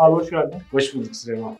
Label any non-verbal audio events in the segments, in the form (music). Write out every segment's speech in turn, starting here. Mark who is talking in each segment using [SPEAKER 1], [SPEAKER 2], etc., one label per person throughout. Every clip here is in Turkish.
[SPEAKER 1] Abi hoş geldin.
[SPEAKER 2] Hoş bulduk Süleyman.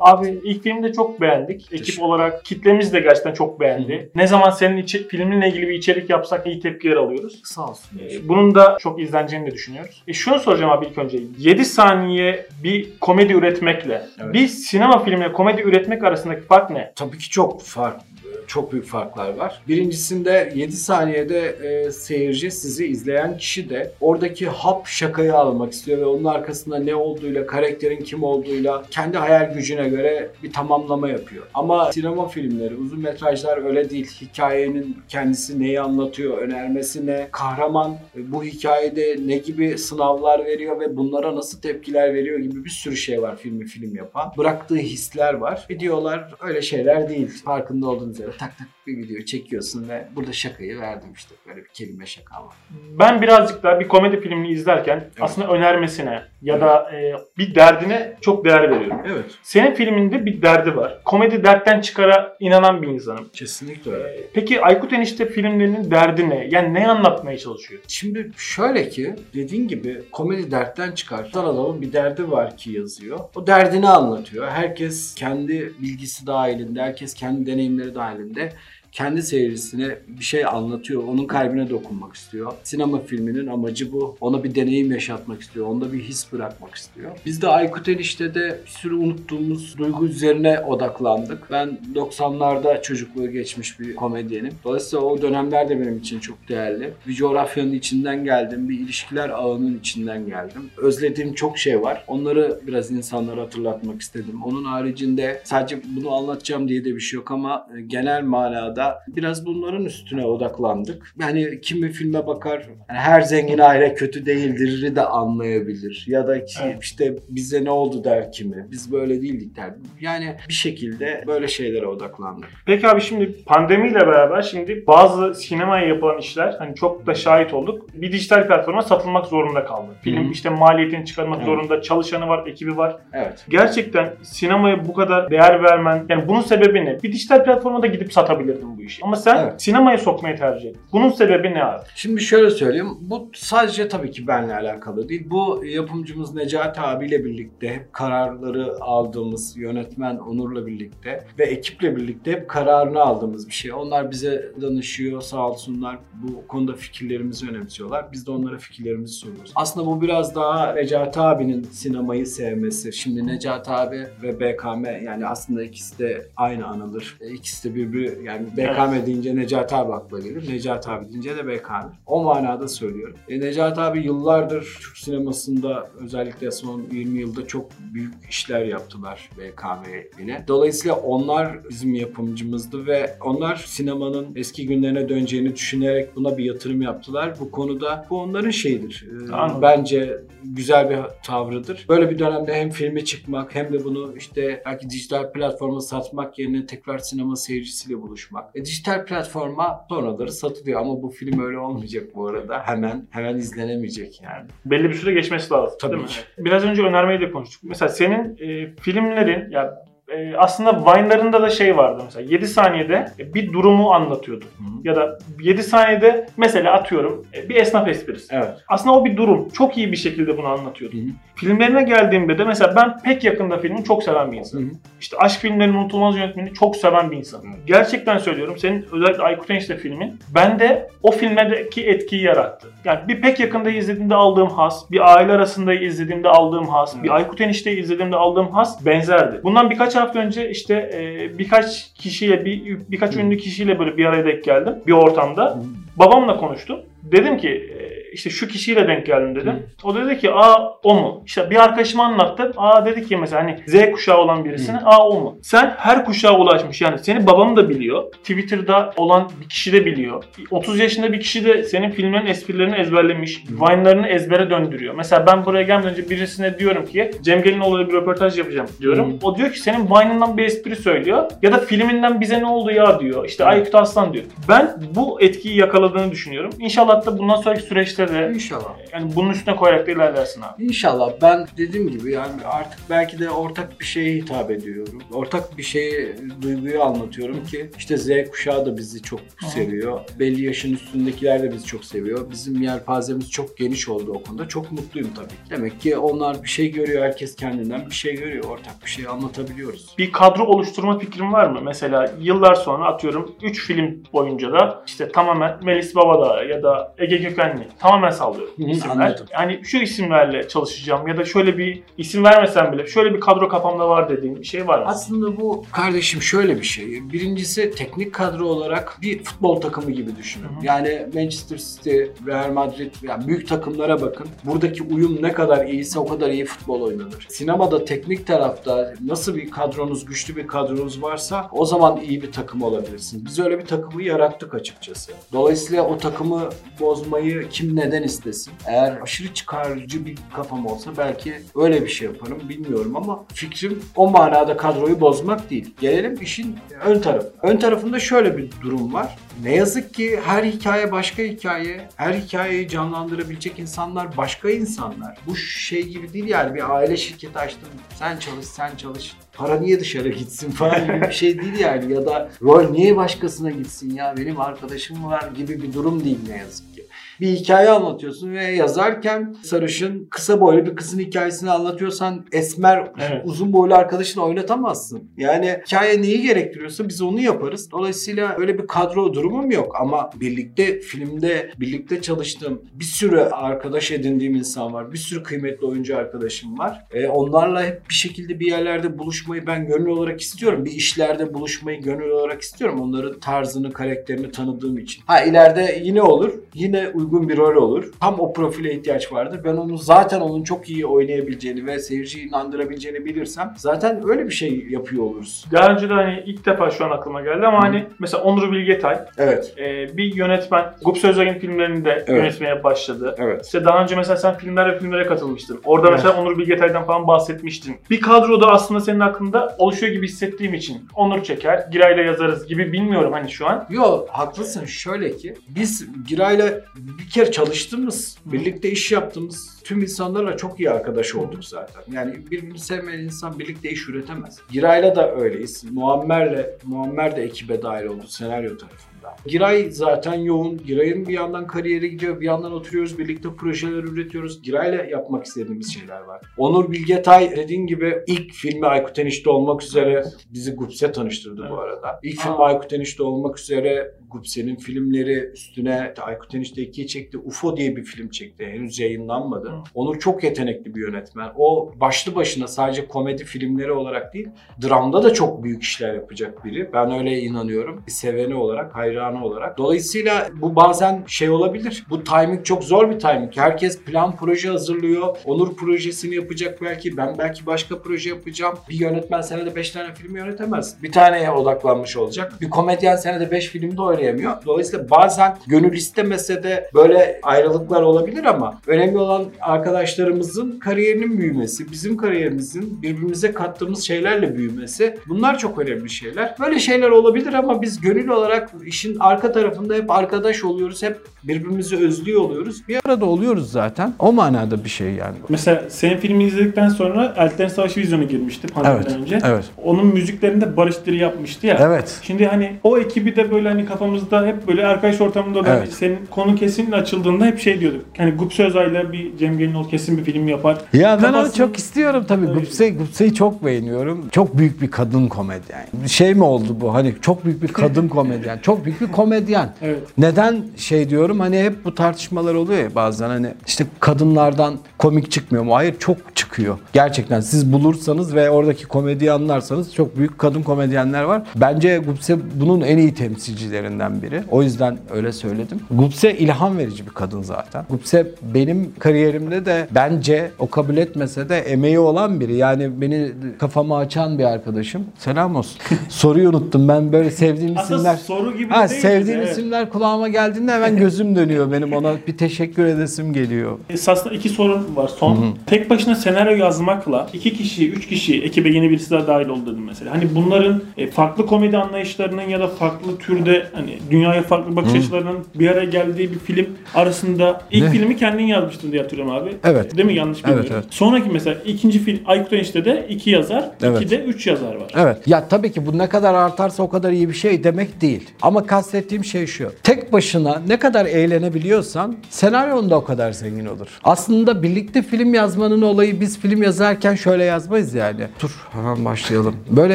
[SPEAKER 1] Abi ilk filmi de çok beğendik. Ekip olarak kitlemiz de gerçekten çok beğendi. Ne zaman senin içi, filminle ilgili bir içerik yapsak iyi tepkiler alıyoruz.
[SPEAKER 2] Sağ olsun.
[SPEAKER 1] Ee, Bunun da çok izleneceğini de düşünüyoruz. E şunu soracağım abi ilk önce. 7 saniye bir komedi üretmekle
[SPEAKER 2] Evet.
[SPEAKER 1] bir sinema filmiyle komedi üretmek arasındaki fark ne?
[SPEAKER 2] Tabii ki çok fark çok büyük farklar var. Birincisinde 7 saniyede e, seyirci sizi izleyen kişi de oradaki hap şakayı almak istiyor ve onun arkasında ne olduğuyla, karakterin kim olduğuyla kendi hayal gücüne göre bir tamamlama yapıyor. Ama sinema filmleri, uzun metrajlar öyle değil. Hikayenin kendisi neyi anlatıyor, önermesi ne, kahraman e, bu hikayede ne gibi sınavlar veriyor ve bunlara nasıl tepkiler veriyor gibi bir sürü şey var filmi film yapan. Bıraktığı hisler var. Videolar öyle şeyler değil. Farkında olduğunuz üzere tac, tac, bir video çekiyorsun ve burada şakayı verdim işte. Böyle bir kelime şaka var.
[SPEAKER 1] Ben birazcık daha bir komedi filmini izlerken aslında önermesine ya da e, bir derdine çok değer veriyorum.
[SPEAKER 2] Evet.
[SPEAKER 1] Senin filminde bir derdi var. Komedi dertten çıkara inanan bir insanım.
[SPEAKER 2] Kesinlikle öyle.
[SPEAKER 1] Ee, Peki Aykut Enişte filmlerinin derdi ne? Yani ne anlatmaya çalışıyor?
[SPEAKER 2] Şimdi şöyle ki dediğin gibi komedi dertten çıkar. Adamın bir derdi var ki yazıyor. O derdini anlatıyor. Herkes kendi bilgisi dahilinde, herkes kendi deneyimleri dahilinde kendi seyircisine bir şey anlatıyor. Onun kalbine dokunmak istiyor. Sinema filminin amacı bu. Ona bir deneyim yaşatmak istiyor. Onda bir his bırakmak istiyor. Biz de Aykut Enişte'de bir sürü unuttuğumuz duygu üzerine odaklandık. Ben 90'larda çocukluğu geçmiş bir komedyenim. Dolayısıyla o dönemler de benim için çok değerli. Bir coğrafyanın içinden geldim. Bir ilişkiler ağının içinden geldim. Özlediğim çok şey var. Onları biraz insanlara hatırlatmak istedim. Onun haricinde sadece bunu anlatacağım diye de bir şey yok ama genel manada biraz bunların üstüne odaklandık. Yani kimi filme bakar yani her zengin aile kötü değildir'i de anlayabilir. Ya da ki
[SPEAKER 1] Evet.
[SPEAKER 2] işte bize ne oldu der kimi. Biz böyle değildik der. Yani bir şekilde böyle şeylere odaklandık.
[SPEAKER 1] Peki abi şimdi pandemiyle beraber şimdi bazı sinemaya yapılan işler hani çok da şahit olduk. Bir dijital platforma satılmak zorunda kaldı. Film
[SPEAKER 2] Hı hı.
[SPEAKER 1] işte maliyetini çıkarmak
[SPEAKER 2] Evet.
[SPEAKER 1] zorunda, çalışanı var, ekibi var.
[SPEAKER 2] Evet.
[SPEAKER 1] Gerçekten sinemaya bu kadar değer vermen, yani bunun sebebi ne? Bir dijital platforma da gidip satabilirdin bu işi. Ama sen
[SPEAKER 2] Evet.
[SPEAKER 1] sinemaya sokmayı tercih ettin. Bunun sebebi ne abi?
[SPEAKER 2] Şimdi şöyle söyleyeyim. Bu sadece tabii ki benle alakalı değil. Bu yapımcımız Necati abiyle birlikte hep kararları aldığımız yönetmen Onur'la birlikte ve ekiple birlikte hep kararını aldığımız bir şey. Onlar bize danışıyor sağ olsunlar. Bu konuda fikirlerimizi önemsiyorlar. Biz de onlara fikirlerimizi soruyoruz. Aslında bu biraz daha Necati abinin sinemayı sevmesi. Şimdi Necati abi ve BKM yani aslında ikisi de aynı anılır. E, İkisi de birbiri yani BKM deyince Necati abi akla gelir. Necati abi deyince de BKM. O manada söylüyorum. E, Necati abi yıllardır Türk sinemasında özellikle son 20 yılda çok büyük işler yaptılar BKM ile. Dolayısıyla onlar bizim yapımcımızdı ve onlar sinemanın eski günlerine döneceğini düşünerek buna bir yatırım yaptılar. Bu konuda bu onların şeyidir. E,
[SPEAKER 1] Anladım.
[SPEAKER 2] bence güzel bir tavrıdır. Böyle bir dönemde hem filme çıkmak hem de bunu işte belki dijital platforma satmak yerine tekrar sinema seyircisiyle buluşmak. E, dijital platforma sonraları satılıyor ama bu film öyle olmayacak bu arada. Hemen hemen izlenemeyecek yani.
[SPEAKER 1] Belli bir süre geçmesi lazım.
[SPEAKER 2] Tabii
[SPEAKER 1] değil mi?
[SPEAKER 2] ki.
[SPEAKER 1] Biraz önce önermeyi de konuştuk. Mesela senin e, filmlerin ya e, aslında Vine'larında da şey vardı mesela 7 saniyede bir durumu anlatıyordu. Ya da 7 saniyede mesela atıyorum e, bir esnaf esprisi.
[SPEAKER 2] Evet.
[SPEAKER 1] Aslında o bir durum. Çok iyi bir şekilde bunu anlatıyordu.
[SPEAKER 2] Hı hı.
[SPEAKER 1] Filmlerine geldiğimde de mesela ben pek yakında filmi çok seven bir
[SPEAKER 2] Hı
[SPEAKER 1] insanım.
[SPEAKER 2] hı.
[SPEAKER 1] İşte aşk filmlerinin unutulmaz yönetmenini çok seven bir insanım.
[SPEAKER 2] Evet.
[SPEAKER 1] Gerçekten söylüyorum. Senin özellikle Aykut Enişte filmin bende o filmlerdeki etkiyi yarattı. Yani bir pek yakında izlediğimde aldığım has, bir aile arasında izlediğimde aldığım has,
[SPEAKER 2] Evet.
[SPEAKER 1] bir Aykut Enişte'yi izlediğimde aldığım has benzerdi. Bundan birkaç hafta önce işte e, birkaç kişiyle, bir, birkaç ünlü kişiyle böyle bir araya denk geldim. Bir ortamda. Babamla konuştum. Dedim ki e, işte şu kişiyle denk geldim dedim. O dedi ki aa o mu? İşte bir arkadaşıma anlattım. Aa dedi ki mesela hani Z kuşağı olan birisine aa o mu? Sen her kuşağa ulaşmış yani seni babam da biliyor. Twitter'da olan bir kişi de biliyor. 30 yaşında bir kişi de senin filmlerin esprilerini ezberlemiş. Vine'larını ezbere döndürüyor. Mesela ben buraya gelmeden önce birisine diyorum ki Cem Gelinoğlu'yla bir röportaj yapacağım diyorum.
[SPEAKER 2] Hı.
[SPEAKER 1] O diyor ki senin Vine'ından bir espri söylüyor. Ya da filminden bize ne oldu ya diyor. İşte Aykut Aslan diyor. Ben bu etkiyi yakaladığını düşünüyorum. İnşallah da bundan sonraki süreçte de
[SPEAKER 2] İnşallah.
[SPEAKER 1] yani bunun üstüne koyarak da ilerlersin abi.
[SPEAKER 2] İnşallah ben dediğim gibi yani artık belki de ortak bir şeye hitap ediyorum. Ortak bir şeyi, duyguyu anlatıyorum ki işte Z kuşağı da bizi çok seviyor. Belli yaşın üstündekiler de bizi çok seviyor. Bizim yelpazemiz çok geniş oldu o konuda. Çok mutluyum tabii. Demek ki onlar bir şey görüyor. Herkes kendinden bir şey görüyor. Ortak bir şey anlatabiliyoruz.
[SPEAKER 1] Bir kadro oluşturma fikrin var mı? Mesela yıllar sonra atıyorum 3 film boyunca da işte tamamen Melis Babadağ ya da Ege Gökhanlı tamamen sallıyorum
[SPEAKER 2] Hı
[SPEAKER 1] isimler.
[SPEAKER 2] anladım.
[SPEAKER 1] Yani şu isimlerle çalışacağım ya da şöyle bir isim vermesen bile şöyle bir kadro kafamda var dediğin bir şey var mı?
[SPEAKER 2] Aslında bu kardeşim şöyle bir şey. Birincisi teknik kadro olarak bir futbol takımı gibi düşünün.
[SPEAKER 1] Hı hı.
[SPEAKER 2] Yani Manchester City, Real Madrid yani büyük takımlara bakın. Buradaki uyum ne kadar iyiyse o kadar iyi futbol oynanır. Sinemada teknik tarafta nasıl bir kadronuz, güçlü bir kadronuz varsa o zaman iyi bir takım olabilirsin. Biz öyle bir takımı yarattık açıkçası. Dolayısıyla o takımı bozmayı kim neden istesin? Eğer aşırı çıkarcı bir kafam olsa belki öyle bir şey yaparım bilmiyorum ama fikrim o manada kadroyu bozmak değil. Gelelim işin ön tarafı. Ön tarafında şöyle bir durum var. Ne yazık ki her hikaye başka hikaye. Her hikayeyi canlandırabilecek insanlar başka insanlar. Bu şey gibi değil yani bir aile şirketi açtım. Sen çalış, sen çalış. Para niye dışarı gitsin falan gibi bir şey değil yani. Ya da rol niye başkasına gitsin ya benim arkadaşım var gibi bir durum değil ne yazık ki. Bir hikaye anlatıyorsun ve yazarken sarışın kısa boylu bir kızın hikayesini anlatıyorsan esmer
[SPEAKER 1] Evet.
[SPEAKER 2] uzun boylu arkadaşını oynatamazsın. Yani hikaye neyi gerektiriyorsa biz onu yaparız. Dolayısıyla öyle bir kadro durumum yok ama birlikte filmde birlikte çalıştığım bir sürü arkadaş edindiğim insan var. Bir sürü kıymetli oyuncu arkadaşım var. E, onlarla hep bir şekilde bir yerlerde buluşmayı ben gönül olarak istiyorum. Bir işlerde buluşmayı gönül olarak istiyorum. Onların tarzını, karakterini tanıdığım için. Ha ileride yine olur. Yine uygun bir rol olur. Tam o profile ihtiyaç vardır. Ben onu zaten onun çok iyi oynayabileceğini ve seyirciyi inandırabileceğini bilirsem zaten öyle bir şey yapıyor oluruz.
[SPEAKER 1] Daha önce de hani ilk defa şu an aklıma geldi ama hani mesela Onur Bilgetay
[SPEAKER 2] Evet.
[SPEAKER 1] e, bir yönetmen Gup Sözay'ın filmlerini de
[SPEAKER 2] Evet.
[SPEAKER 1] yönetmeye başladı.
[SPEAKER 2] Evet.
[SPEAKER 1] İşte daha önce mesela sen filmler ve filmlere katılmıştın. Orada
[SPEAKER 2] Evet.
[SPEAKER 1] mesela Onur Bilgetay'dan falan bahsetmiştin. Bir kadroda aslında senin hakkında oluşuyor gibi hissettiğim için Onur çeker, Giray'la yazarız gibi bilmiyorum hani şu an.
[SPEAKER 2] Yo haklısın şöyle ki biz Giray'la bir kere çalıştığımız, birlikte iş yaptığımız tüm insanlarla çok iyi arkadaş olduk zaten. Yani birbirini sevmeyen insan birlikte iş üretemez. Giray'la da öyleyiz. Muammer'le, Muammer de ekibe dahil oldu senaryo tarafında. Giray zaten yoğun. Giray'ın bir yandan kariyeri gidiyor, bir yandan oturuyoruz, birlikte projeler üretiyoruz. Giray'la yapmak istediğimiz şeyler var. Onur Bilgetay dediğin gibi ilk filmi Aykut Enişte olmak üzere bizi Gupse tanıştırdı bu
[SPEAKER 1] Evet.
[SPEAKER 2] arada. İlk film
[SPEAKER 1] Aa.
[SPEAKER 2] Aykut Enişte olmak üzere Gupse'nin filmleri üstüne Aykut Enişte 2'yi çekti. UFO diye bir film çekti. Henüz yayınlanmadı.
[SPEAKER 1] Hı.
[SPEAKER 2] Onur çok yetenekli bir yönetmen. O başlı başına sadece komedi filmleri olarak değil, dramda da çok büyük işler yapacak biri. Ben öyle inanıyorum. Bir seveni olarak, hayranı olarak. Dolayısıyla bu bazen şey olabilir. Bu timing çok zor bir timing. Herkes plan proje hazırlıyor. Onur projesini yapacak belki. Ben belki başka proje yapacağım. Bir yönetmen senede 5 tane film yönetemez. Bir taneye odaklanmış olacak. Bir komedyen senede 5 filmde oynayamıyor. Dolayısıyla bazen gönül istemese de böyle ayrılıklar olabilir ama önemli olan arkadaşlarımızın kariyerinin büyümesi, bizim kariyerimizin birbirimize kattığımız şeylerle büyümesi. Bunlar çok önemli şeyler. Böyle şeyler olabilir ama biz gönül olarak işin arka tarafında hep arkadaş oluyoruz. Hep birbirimizi özlüyor oluyoruz. Bir arada oluyoruz zaten. O manada bir şey yani.
[SPEAKER 1] Mesela senin filmi izledikten sonra Eltilerin Savaşı vizyona girmişti pandemiden önce.
[SPEAKER 2] Evet.
[SPEAKER 1] Onun müziklerinde Barış Diri yapmıştı ya.
[SPEAKER 2] Evet.
[SPEAKER 1] Şimdi hani o ekibi de böyle hani kafamızda hep böyle arkadaş ortamında da
[SPEAKER 2] Evet.
[SPEAKER 1] senin konu kesin açıldığında hep şey diyorduk. Hani Gupse Özay'la bir Cem Gelinoğlu kesin bir film yapar.
[SPEAKER 3] Ya ben onu
[SPEAKER 1] Kafasını-
[SPEAKER 3] çok istiyorum tabii.
[SPEAKER 1] Öyle.
[SPEAKER 3] Gupse, Gupse'yi çok beğeniyorum. Çok büyük bir kadın komedyen. Şey mi oldu bu? Hani çok büyük bir kadın komedyen. Çok büyük bir komedyen. (laughs)
[SPEAKER 1] Evet.
[SPEAKER 3] Neden şey diyorum hani hep bu tartışmalar oluyor ya bazen hani işte kadınlardan komik çıkmıyor mu? Hayır çok çıkıyor. Gerçekten siz bulursanız ve oradaki komediyi anlarsanız çok büyük kadın komedyenler var. Bence Gupse bunun en iyi temsilcilerinden biri. O yüzden öyle söyledim. Gupse ilham verici bir kadın zaten. Gupse benim kariyerimde de bence o kabul etmese de emeği olan biri. Yani beni kafamı açan bir arkadaşım. Selam olsun. (laughs) Soruyu unuttum. Ben böyle sevdiğim
[SPEAKER 1] Aslında
[SPEAKER 3] isimler.
[SPEAKER 1] soru gibi
[SPEAKER 3] Ha,
[SPEAKER 1] değil.
[SPEAKER 3] sevdiğim
[SPEAKER 1] evet.
[SPEAKER 3] isimler kulağıma geldiğinde hemen gözüm dönüyor benim ona bir teşekkür edesim geliyor.
[SPEAKER 1] Esasında iki sorun var son. Tek başına senaryo yazmakla iki kişi, üç kişi, ekibe yeni birisi daha dahil oldu dedim mesela. Hani bunların e, farklı komedi anlayışlarının ya da farklı türde hani dünyaya farklı bakış açılarının bir araya geldiği bir film arasında ilk
[SPEAKER 2] Ne?
[SPEAKER 1] filmi kendin yazmıştın diye hatırlıyorum abi.
[SPEAKER 2] Evet.
[SPEAKER 1] Değil mi? Yanlış bilmiyorum.
[SPEAKER 2] evet.
[SPEAKER 1] Sonraki mesela ikinci film Aykut Enişte de iki yazar,
[SPEAKER 2] Evet.
[SPEAKER 1] iki de üç yazar var.
[SPEAKER 2] Evet. Ya tabii ki bu ne kadar artarsa o kadar iyi bir şey demek değil. Ama kastettiğim şey şu. Tek başına ne kadar eğlenebiliyorsan senaryon da o kadar zengin olur. Aslında birlikte film yazmanın olayı biz film yazarken şöyle yazmayız yani. Dur hemen başlayalım. Böyle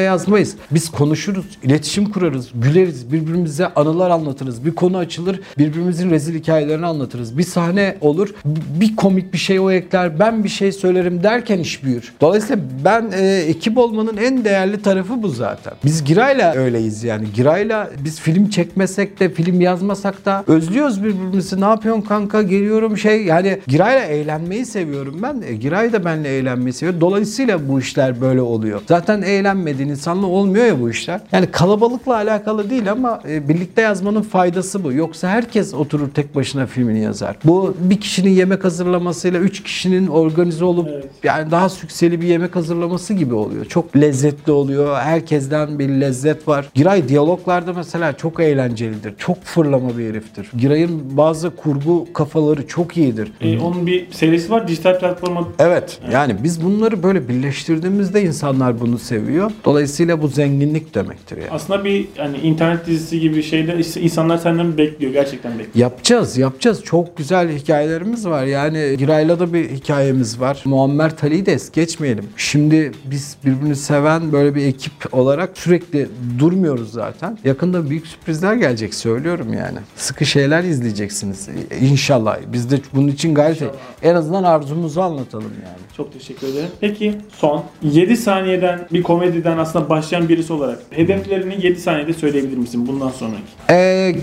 [SPEAKER 2] yazmayız. Biz konuşuruz, iletişim kurarız, güleriz, birbirimize anılar anlatırız. Bir konu açılır, birbirimizin rezil hikayelerini anlatırız. Bir sahne olur, bir komik bir şey o ekler, ben bir şey söylerim derken iş büyür. Dolayısıyla ben e, ekip olmanın en değerli tarafı bu zaten. Biz Giray'la öyleyiz yani. Giray'la biz film çekmesek de, film yazmasak da özlüyoruz birbirimizi. Ne yapıyorsun kanka? Geliyorum şey yani Giray'la eğlenmeyi seviyorum ben. E, Giray da benimle eğlenmeyi seviyor. Dolayısıyla bu işler böyle oluyor. Zaten eğlenmediğin insanla olmuyor ya bu işler. Yani kalabalıkla alakalı değil ama e, birlikte yazmanın faydası bu. Yoksa herkes oturur tek başına filmini yazar. Bu bir kişinin yemek hazırlamasıyla üç kişinin organize olup
[SPEAKER 1] Evet.
[SPEAKER 2] yani daha sükseli bir yemek hazırlaması gibi oluyor. Çok lezzetli oluyor. Herkesten bir lezzet var. Giray diyaloglarda mesela çok eğlencelidir. Çok fırlama bir heriftir. Giray'ın bazı kurgu kafaları çok iyidir.
[SPEAKER 1] E, onun bir serisi var dijital platforma
[SPEAKER 2] Evet. Yani biz bunları böyle birleştirdiğimizde insanlar bunu seviyor. Dolayısıyla bu zenginlik demektir yani.
[SPEAKER 1] Aslında bir hani internet dizisi gibi şeyde insanlar senden bekliyor. Gerçekten bekliyor.
[SPEAKER 2] Yapacağız, yapacağız. Çok güzel hikayelerimiz var. Yani Giray'la da bir hikayemiz var. Muammer Tali'yi de es geçmeyelim. Şimdi biz birbirini seven böyle bir ekip olarak sürekli durmuyoruz zaten. Yakında büyük sürprizler gelecek söylüyorum yani. Sıkı şeyler izleyeceksiniz. İnşallah. Biz de bunun için gayret
[SPEAKER 1] İnşallah.
[SPEAKER 2] en azından arzumuzu anlatalım yani.
[SPEAKER 1] Çok teşekkür ederim. Peki son 7 saniyeden bir komediden aslında başlayan birisi olarak hedeflerini 7 saniyede söyleyebilir misin bundan sonraki?
[SPEAKER 2] Ee,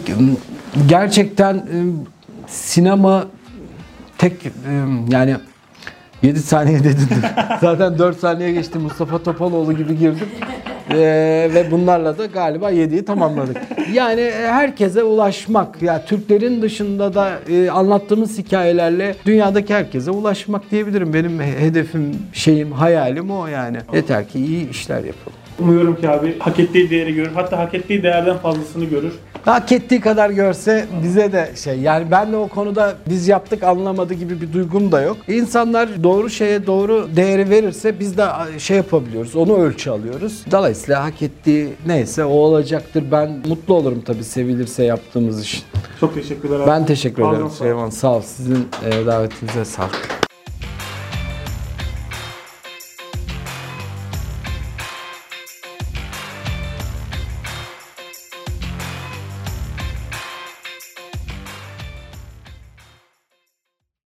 [SPEAKER 2] gerçekten e, sinema tek e, yani 7 saniye dedim. (laughs) Zaten 4 saniye geçti. Mustafa Topaloğlu gibi girdim. Ee, ve bunlarla da galiba 7'yi tamamladık. Yani e, herkese ulaşmak. Ya Türklerin dışında da e, anlattığımız hikayelerle dünyadaki herkese ulaşmak diyebilirim. Benim he- hedefim, şeyim, hayalim o yani. Yeter ki iyi işler yapalım.
[SPEAKER 1] Umuyorum ki abi hak ettiği değeri görür. Hatta hak ettiği değerden fazlasını görür.
[SPEAKER 2] Hak ettiği kadar görse bize de şey yani ben de o konuda biz yaptık anlamadı gibi bir duygum da yok. İnsanlar doğru şeye doğru değeri verirse biz de şey yapabiliyoruz. Onu ölçü alıyoruz. Dolayısıyla hak ettiği neyse o olacaktır. Ben mutlu olurum tabii sevilirse yaptığımız iş.
[SPEAKER 1] Çok teşekkürler abi.
[SPEAKER 2] Ben teşekkür ederim. Süleyman. Sağ ol. Sizin e, davetinize sağlık.